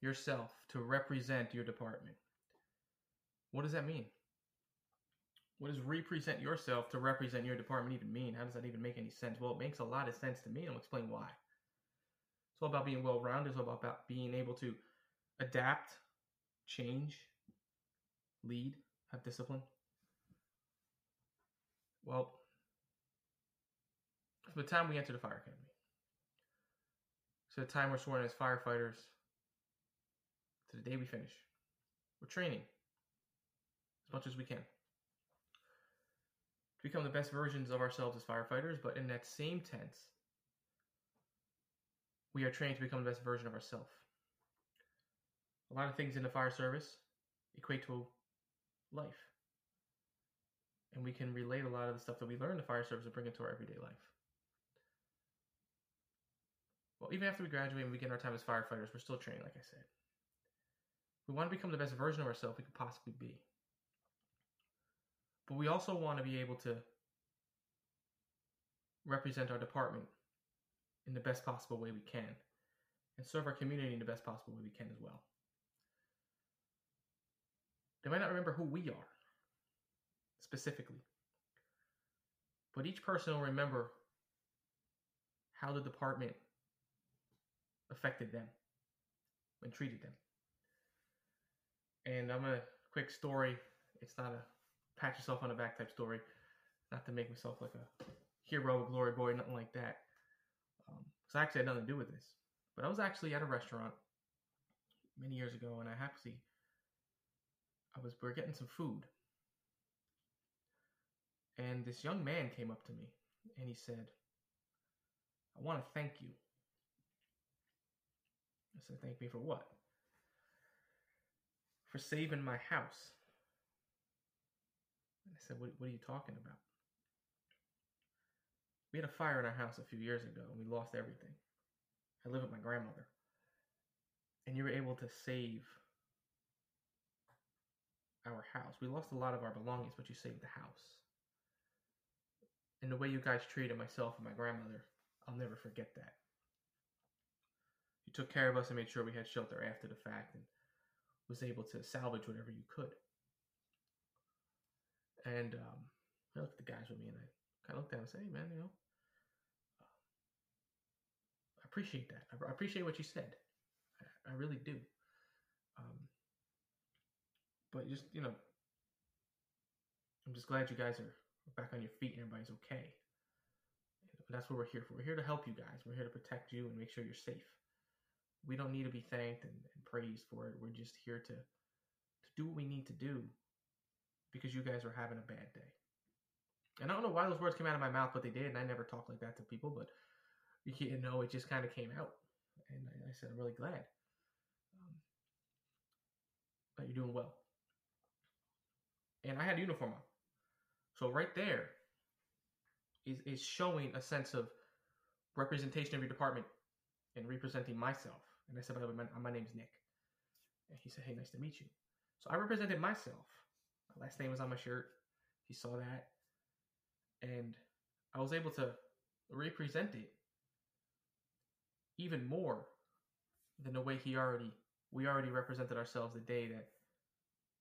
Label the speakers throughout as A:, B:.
A: yourself to represent your department. What does that mean? What does represent yourself to represent your department even mean? How does that even make any sense? Well, it makes a lot of sense to me, and I'll explain why. It's all about being well rounded, it's all about being able to adapt, change, lead, have discipline. Well, from the time we enter the fire academy, to the time we're sworn as firefighters, to the day we finish. We're training as much as we can to become the best versions of ourselves as firefighters, but in that same tense, we are trained to become the best version of ourselves. A lot of things in the fire service equate to life. And we can relate a lot of the stuff that we learn in the fire service and bring it to our everyday life. Well, even after we graduate and begin our time as firefighters, we're still training, like I said. We want to become the best version of ourselves we could possibly be. But we also want to be able to represent our department in the best possible way we can and serve our community in the best possible way we can as well. They might not remember who we are specifically, but each person will remember how the department affected them and treated them. And I'm a quick story. It's not a pat yourself on the back type story. Not to make myself like a hero, glory boy, nothing like that. Um, so I actually had nothing to do with this. But I was actually at a restaurant many years ago, and I actually I was we are getting some food, and this young man came up to me and he said, "I want to thank you." I said, "Thank me for what?" For saving my house. And I said, what, what are you talking about? We had a fire in our house a few years ago and we lost everything. I live with my grandmother. And you were able to save our house. We lost a lot of our belongings, but you saved the house. And the way you guys treated myself and my grandmother, I'll never forget that. You took care of us and made sure we had shelter after the fact. And was able to salvage whatever you could. And um, I looked at the guys with me and I kind of looked at them and said, hey, man, you know, I appreciate that. I appreciate what you said. I, I really do. Um, but just, you know, I'm just glad you guys are back on your feet and everybody's okay. That's what we're here for. We're here to help you guys. We're here to protect you and make sure you're safe we don't need to be thanked and, and praised for it. We're just here to to do what we need to do because you guys are having a bad day. And I don't know why those words came out of my mouth, but they did, and I never talk like that to people, but you know, it just kind of came out. And I, I said, I'm really glad um, that you're doing well. And I had uniform on. So right there is, is showing a sense of representation of your department and representing myself. And I said, by the way, my, my name's Nick. And he said, hey, nice to meet you. So I represented myself. My last name was on my shirt. He saw that. And I was able to represent it even more than the way he already we already represented ourselves the day that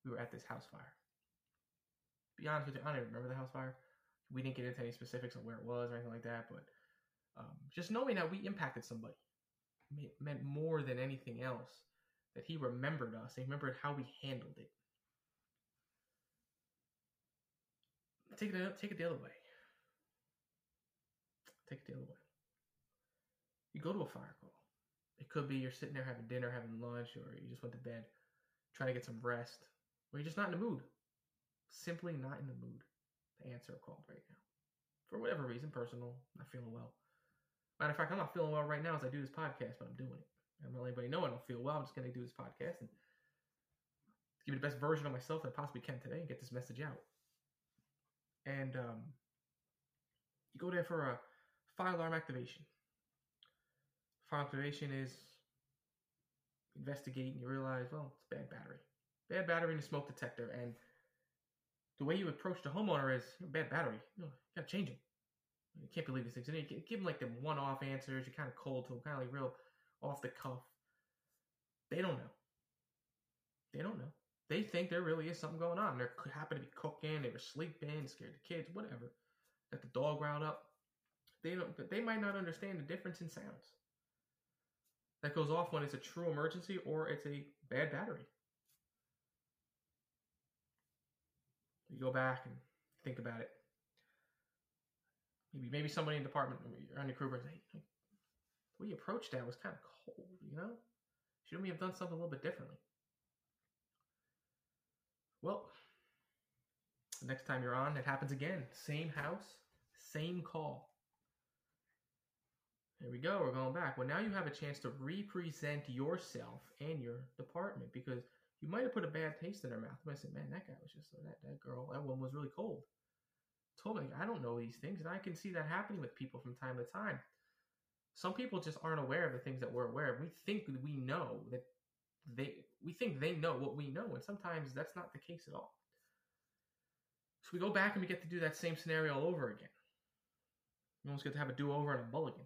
A: we were at this house fire. be honest with you, I don't even remember the house fire. We didn't get into any specifics of where it was or anything like that, but um, just knowing that we impacted somebody meant more than anything else that he remembered us. He remembered how we handled it. Take it, take it the other way. Take it the other way. You go to a fire call. It could be you're sitting there having dinner, having lunch, or you just went to bed, trying to get some rest, or you're just not in the mood. Simply not in the mood to answer a call right now. For whatever reason, personal, not feeling well. Matter of fact, I'm not feeling well right now as I do this podcast, but I'm doing it. I'm not letting anybody know I don't feel well. I'm just going to do this podcast and give you the best version of myself that I possibly can today and get this message out. And um, you go there for a fire alarm activation. Fire activation is investigate and you realize, well, it's bad battery. Bad battery in the smoke detector. And the way you approach the homeowner is bad battery. You, you gotta change it. You can't believe these things. And you give them like the one off answers. You're kind of cold to them, kind of like real off the cuff. They don't know. They don't know. They think there really is something going on. They could happen to be cooking, they were sleeping, scared the kids, whatever. Got the dog riled up. They don't. They might not understand the difference in sounds that goes off when it's a true emergency or it's a bad battery. You go back and think about it. Maybe maybe somebody in the department on your crew brings, hey, the way you approached that was kind of cold, you know? Shouldn't we have done something a little bit differently? Well, the next time you're on, it happens again. Same house, same call. There we go. We're going back. Well, now you have a chance to represent yourself and your department because you might have put a bad taste in their mouth. You might say, "Man, that guy was just that that girl. That one was really cold." Told me I don't know these things, and I can see that happening with people from time to time. Some people just aren't aware of the things that we're aware of. We think we know that they we think they know what we know, and sometimes that's not the case at all. So we go back and we get to do that same scenario all over again. We almost get to have a do-over and a mulligan.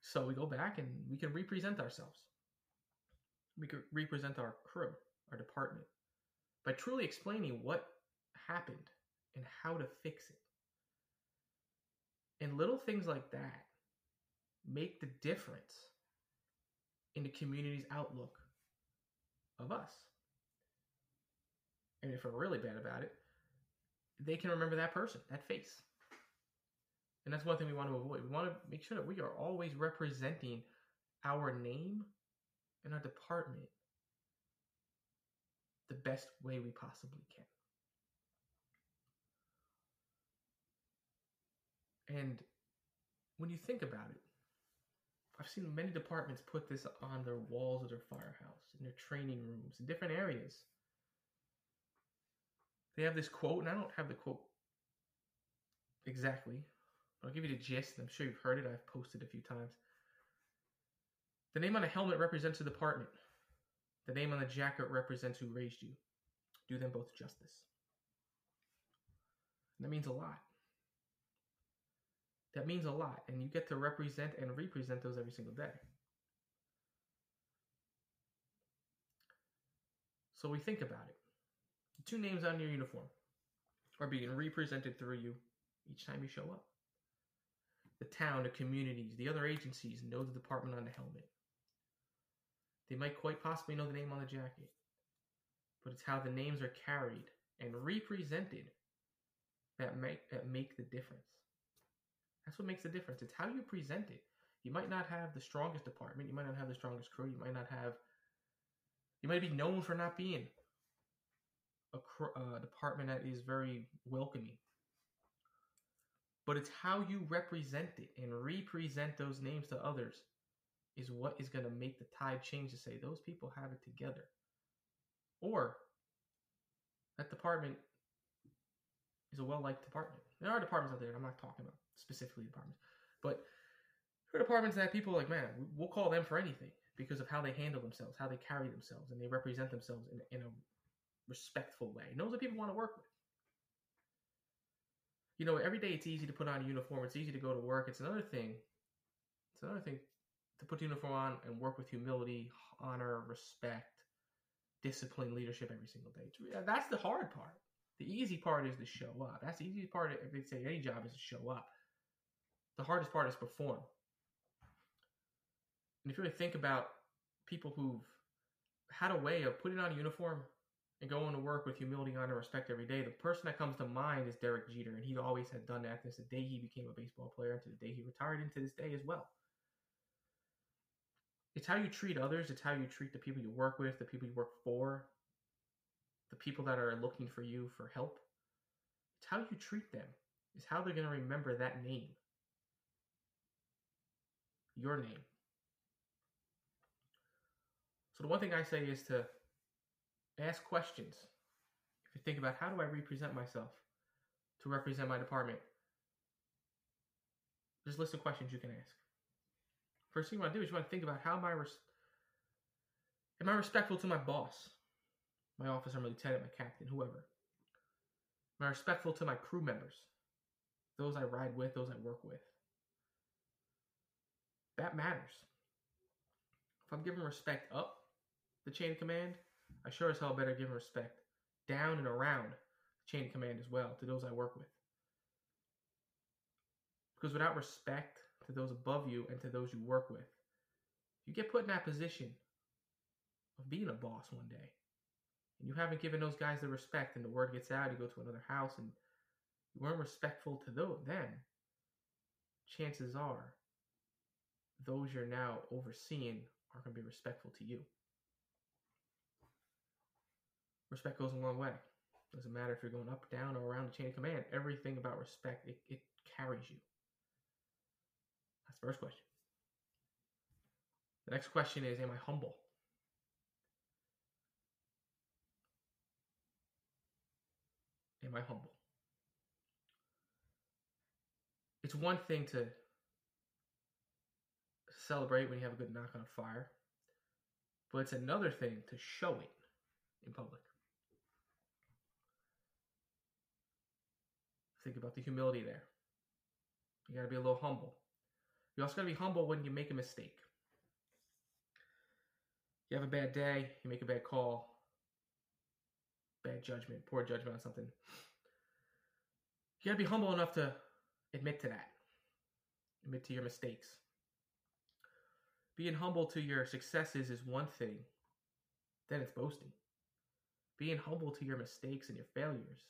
A: So we go back and we can represent ourselves. We can represent our crew, our department, by truly explaining what happened and how to fix it. And little things like that make the difference in the community's outlook of us. And if we're really bad about it, they can remember that person, that face. And that's one thing we want to avoid. We want to make sure that we are always representing our name and our department the best way we possibly can. And when you think about it, I've seen many departments put this on their walls of their firehouse, in their training rooms, in different areas. They have this quote, and I don't have the quote exactly, but I'll give you the gist. I'm sure you've heard it. I've posted a few times. The name on the helmet represents the department. The name on the jacket represents who raised you. Do them both justice. And that means a lot. That means a lot. And you get to represent and represent those every single day. So we think about it. The two names on your uniform are being represented through you each time you show up the town, the communities, the other agencies know the department on the helmet. They might quite possibly know the name on the jacket, but it's how the names are carried and represented that make that make the difference. That's what makes the difference. It's how you present it. You might not have the strongest department. You might not have the strongest crew. You might not have. You might be known for not being a, a uh, department that is very welcoming but it's how you represent it and represent those names to others is what is going to make the tide change to say those people have it together. Or that department is a well liked department. There are departments out there, I'm not talking about specifically departments, but there are departments that people like, man, we'll call them for anything because of how they handle themselves, how they carry themselves, and they represent themselves in, in a respectful way. And those are people want to work with you know, every day it's easy to put on a uniform. It's easy to go to work. It's another thing. It's another thing to put uniform on and work with humility, honor, respect, discipline, leadership every single day. That's the hard part. The easy part is to show up. That's the easiest part. If they say any job is to show up. The hardest part is perform. And if you really think about people who've had a way of putting on a uniform and going to work with humility, honor, and respect every day. The person that comes to mind is Derek Jeter, and he always had done that since the day he became a baseball player to the day he retired, and to this day as well. It's how you treat others. It's how you treat the people you work with, the people you work for, the people that are looking for you for help. It's how you treat them, is how they're going to remember that name. Your name. So the one thing I say is to Ask questions. If you think about how do I represent myself to represent my department, there's a list of questions you can ask. First thing you want to do is you want to think about how am I res- am I respectful to my boss, my officer, my lieutenant, my captain, whoever. Am respectful to my crew members, those I ride with, those I work with? That matters. If I'm giving respect up the chain of command, I sure as hell better give respect down and around the chain of command as well to those I work with. Because without respect to those above you and to those you work with, you get put in that position of being a boss one day. And you haven't given those guys the respect, and the word gets out, you go to another house, and you weren't respectful to them, then chances are those you're now overseeing are going to be respectful to you. Respect goes a long way. Doesn't matter if you're going up, down, or around the chain of command. Everything about respect, it, it carries you. That's the first question. The next question is Am I humble? Am I humble? It's one thing to celebrate when you have a good knock on a fire, but it's another thing to show it in public. Think about the humility there. You got to be a little humble. You also got to be humble when you make a mistake. You have a bad day, you make a bad call, bad judgment, poor judgment on something. You got to be humble enough to admit to that, admit to your mistakes. Being humble to your successes is one thing, then it's boasting. Being humble to your mistakes and your failures,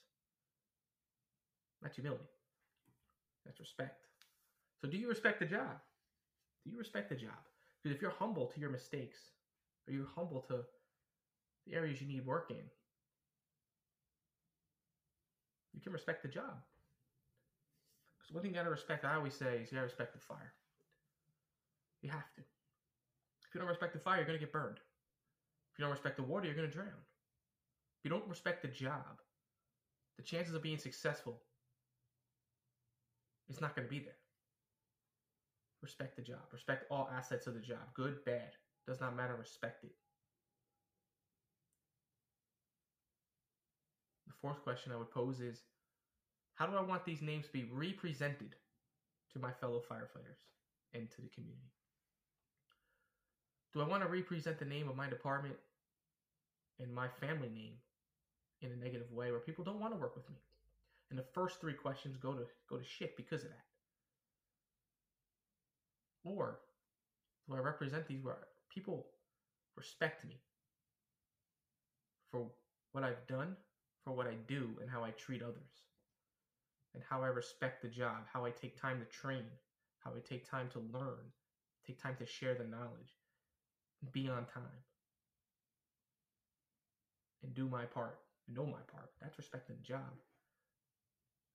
A: that's humility. That's respect. So, do you respect the job? Do you respect the job? Because if you're humble to your mistakes, or you're humble to the areas you need work in, you can respect the job. Because one thing you gotta respect, I always say, is you gotta respect the fire. You have to. If you don't respect the fire, you're gonna get burned. If you don't respect the water, you're gonna drown. If you don't respect the job, the chances of being successful is not gonna be there. Respect the job. Respect all assets of the job. Good, bad. Does not matter. Respect it. Fourth question I would pose is how do I want these names to be represented to my fellow firefighters and to the community? Do I want to represent the name of my department and my family name in a negative way where people don't want to work with me? And the first three questions go to go to shit because of that. Or do I represent these where people respect me for what I've done, for what I do, and how I treat others? And how I respect the job, how I take time to train, how I take time to learn, take time to share the knowledge, be on time, and do my part, know my part. That's respecting the job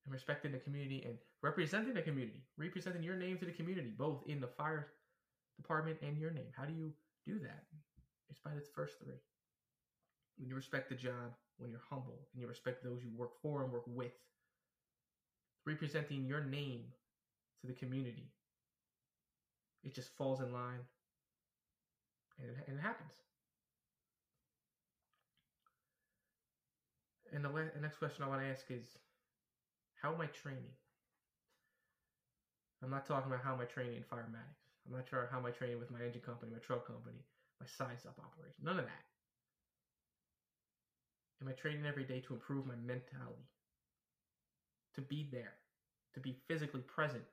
A: and respecting the community and representing the community, representing your name to the community, both in the fire department and your name. How do you do that? It's by the first three. When you respect the job, when you're humble, and you respect those you work for and work with, representing your name to the community, it just falls in line and it, and it happens. And the, the next question I want to ask is how am I training? I'm not talking about how am I training in firematics. I'm not sure how am I training with my engine company, my truck company, my size up operation. None of that. Am I training every day to improve my mentality? To be there, to be physically present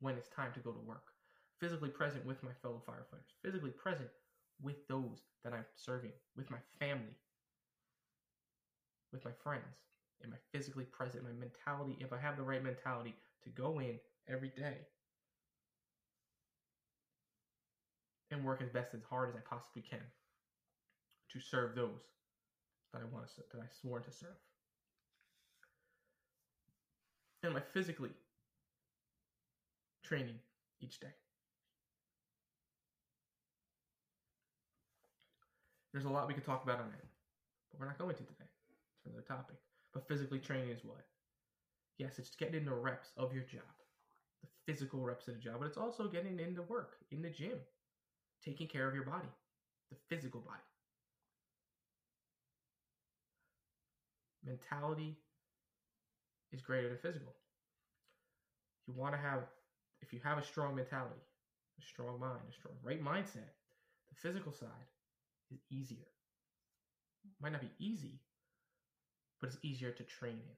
A: when it's time to go to work, physically present with my fellow firefighters, physically present with those that I'm serving, with my family, with my friends. Am I physically present? My mentality, if I have the right mentality to go in every day and work as best as hard as I possibly can to serve those that I want to that I swore to serve. Am I physically training each day? There's a lot we could talk about on it, but we're not going to today. It's another topic. But physically training is what? Yes, it's getting into reps of your job, the physical reps of the job, but it's also getting into work in the gym, taking care of your body, the physical body. Mentality is greater than physical. You want to have, if you have a strong mentality, a strong mind, a strong right mindset, the physical side is easier. Might not be easy, but it's easier to train in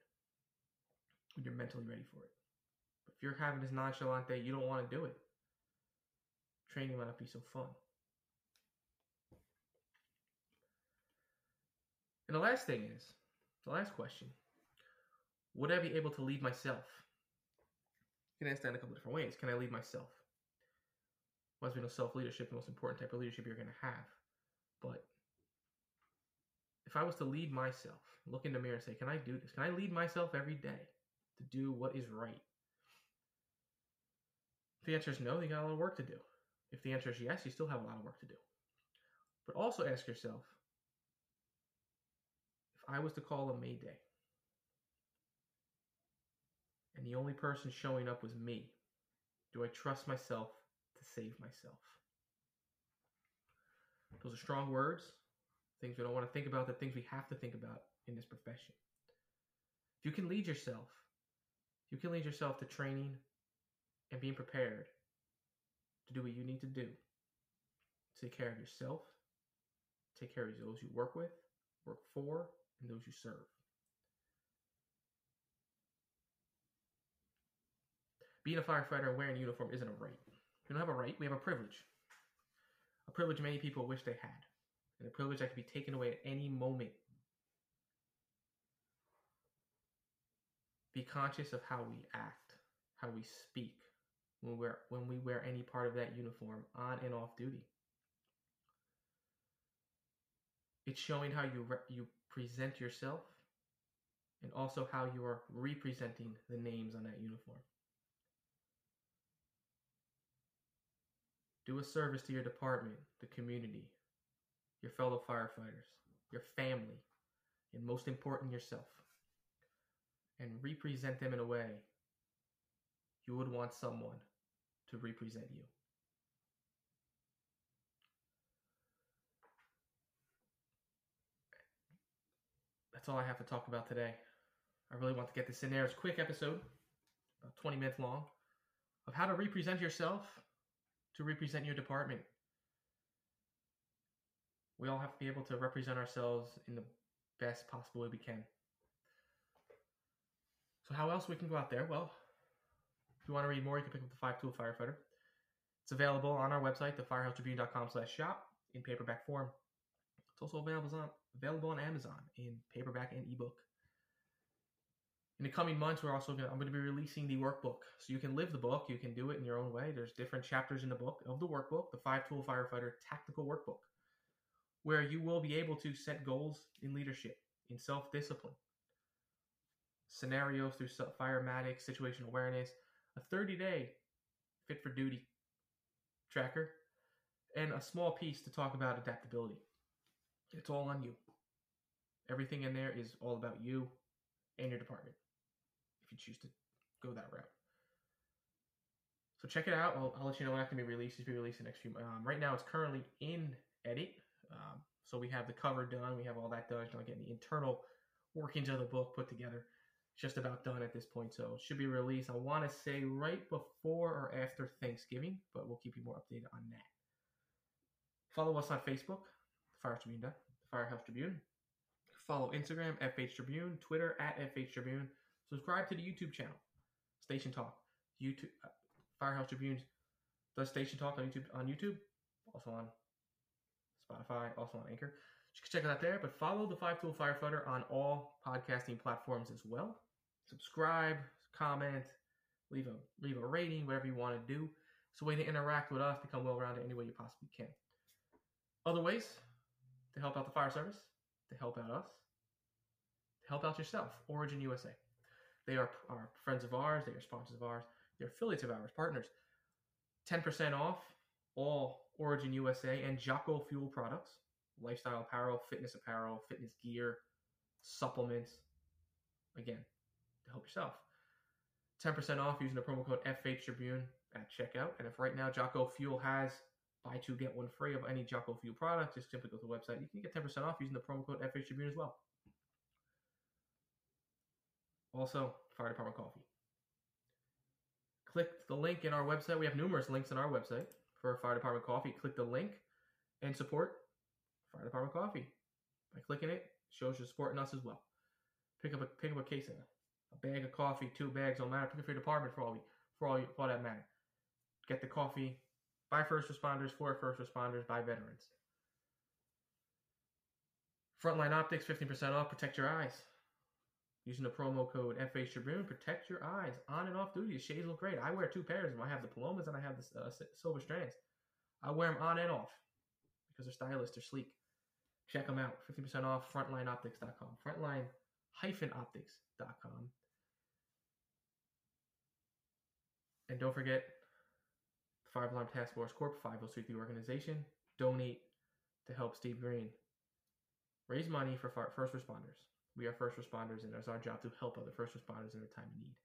A: when you're mentally ready for it. But if you're having this nonchalant day, you don't want to do it. Training might not be so fun. And the last thing is, the last question, would I be able to lead myself? You can ask that in a couple different ways. Can I lead myself? Well, as we know, self-leadership, the most important type of leadership you're going to have. But if I was to lead myself, look in the mirror and say, can I do this? Can I lead myself every day to do what is right? If the answer is no, you got a lot of work to do. If the answer is yes, you still have a lot of work to do. But also ask yourself, I was to call a Mayday, and the only person showing up was me, do I trust myself to save myself? Those are strong words, things we don't want to think about, the things we have to think about in this profession. If you can lead yourself, you can lead yourself to training and being prepared to do what you need to do. Take care of yourself, take care of those you work with, work for, and those you serve. Being a firefighter and wearing a uniform isn't a right. We don't have a right, we have a privilege. A privilege many people wish they had. And a privilege that can be taken away at any moment. Be conscious of how we act, how we speak when we wear, when we wear any part of that uniform on and off duty. It's showing how you re- you present yourself and also how you are representing the names on that uniform. Do a service to your department, the community, your fellow firefighters, your family, and most important, yourself. And represent them in a way you would want someone to represent you. That's all I have to talk about today. I really want to get this in there. It's a quick episode, about 20 minutes long, of how to represent yourself to represent your department. We all have to be able to represent ourselves in the best possible way we can. So how else we can go out there? Well, if you want to read more, you can pick up the Five Tool Firefighter. It's available on our website, thefirehousetribune.com slash shop in paperback form. It's also available on, available on Amazon in paperback and ebook. In the coming months, we're also gonna, I'm going to be releasing the workbook, so you can live the book. You can do it in your own way. There's different chapters in the book of the workbook, the Five Tool Firefighter Tactical Workbook, where you will be able to set goals in leadership, in self discipline, scenarios through firematic, situation awareness, a 30 day fit for duty tracker, and a small piece to talk about adaptability. It's all on you. Everything in there is all about you and your department if you choose to go that route. So check it out. I'll, I'll let you know when it's going to be released. It's be released in the next few. Um, right now, it's currently in edit. Um, so we have the cover done. We have all that done. Now getting the internal workings of the book put together. It's just about done at this point. So it should be released. I want to say right before or after Thanksgiving, but we'll keep you more updated on that. Follow us on Facebook, Firehouse Tribune. Follow Instagram, FH Tribune, Twitter at FH Tribune. Subscribe to the YouTube channel, Station Talk. YouTube uh, Firehouse Tribunes does Station Talk on YouTube. On YouTube, also on Spotify, also on Anchor. You can check it out there. But follow the Five Tool Firefighter on all podcasting platforms as well. Subscribe, comment, leave a leave a rating, whatever you want to do. It's a way to interact with us, become well-rounded any way you possibly can. Other ways to help out the fire service, to help out us, to help out yourself. Origin USA. They are, are friends of ours, they are sponsors of ours, they're affiliates of ours, partners. 10% off all Origin USA and Jocko Fuel products. lifestyle apparel, fitness apparel, fitness gear, supplements. Again, to help yourself. 10% off using the promo code FH Tribune at checkout. And if right now Jocko Fuel has buy two get one free of any Jocko Fuel product, just simply go to the website. You can get 10% off using the promo code FH Tribune as well. Also, Fire Department Coffee. Click the link in our website. We have numerous links in our website for Fire Department Coffee. Click the link and support Fire Department Coffee. By clicking it, shows you're supporting us as well. Pick up a pick up a case of a bag of coffee, two bags, no matter. Pick for your department for all we, for all for all that matter. Get the coffee by first responders for first responders by veterans. Frontline Optics, 15% off. Protect your eyes. Using the promo code FH Tribune, protect your eyes on and off duty. The shades look great. I wear two pairs. I have the Palomas and I have the uh, Silver Strands. I wear them on and off because they're stylish, they're sleek. Check them out. 50% off frontlineoptics.com. Frontline-optics.com. And don't forget, Five Alarm Task Force Corp, 5033 organization. Donate to help Steve Green raise money for first responders. We are first responders, and it's our job to help other first responders in their time of need.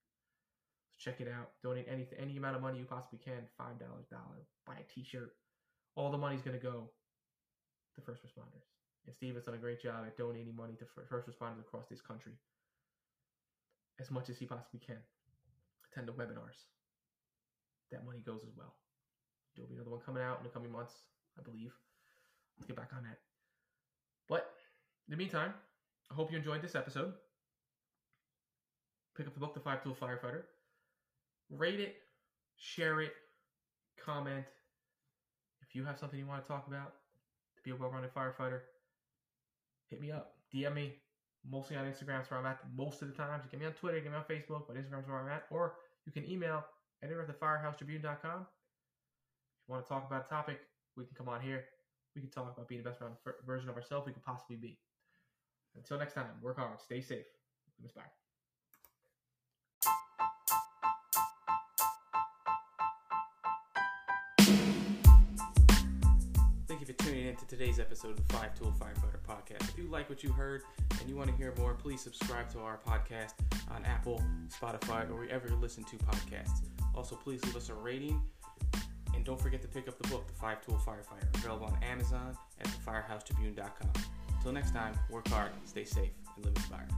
A: So check it out. Donate any any amount of money you possibly can. Five dollars, dollar. Buy a T-shirt. All the money's gonna go to first responders. And Steve has done a great job at donating money to first responders across this country as much as he possibly can. Attend the webinars. That money goes as well. There'll be another one coming out in the coming months, I believe. Let's get back on that. But in the meantime, I hope you enjoyed this episode. Pick up the book, The Five Tool Firefighter. Rate it, share it, comment. If you have something you want to talk about to be a well rounded firefighter, hit me up. DM me. Mostly on Instagram, that's where I'm at most of the times. You get me on Twitter, get me on Facebook, but Instagram's where I'm at. Or you can email editor at. If you want to talk about a topic, we can come on here. We can talk about being the best version of ourselves we could possibly be. Until next time, work hard, stay safe, inspire. Thank you for tuning in to today's episode of the Five Tool Firefighter Podcast. If you like what you heard and you want to hear more, please subscribe to our podcast on Apple, Spotify, or wherever you listen to podcasts. Also, please leave us a rating and don't forget to pick up the book, The Five Tool Firefighter, available on Amazon at thefirehousetribune.com. Until next time, work hard, stay safe, and live inspired.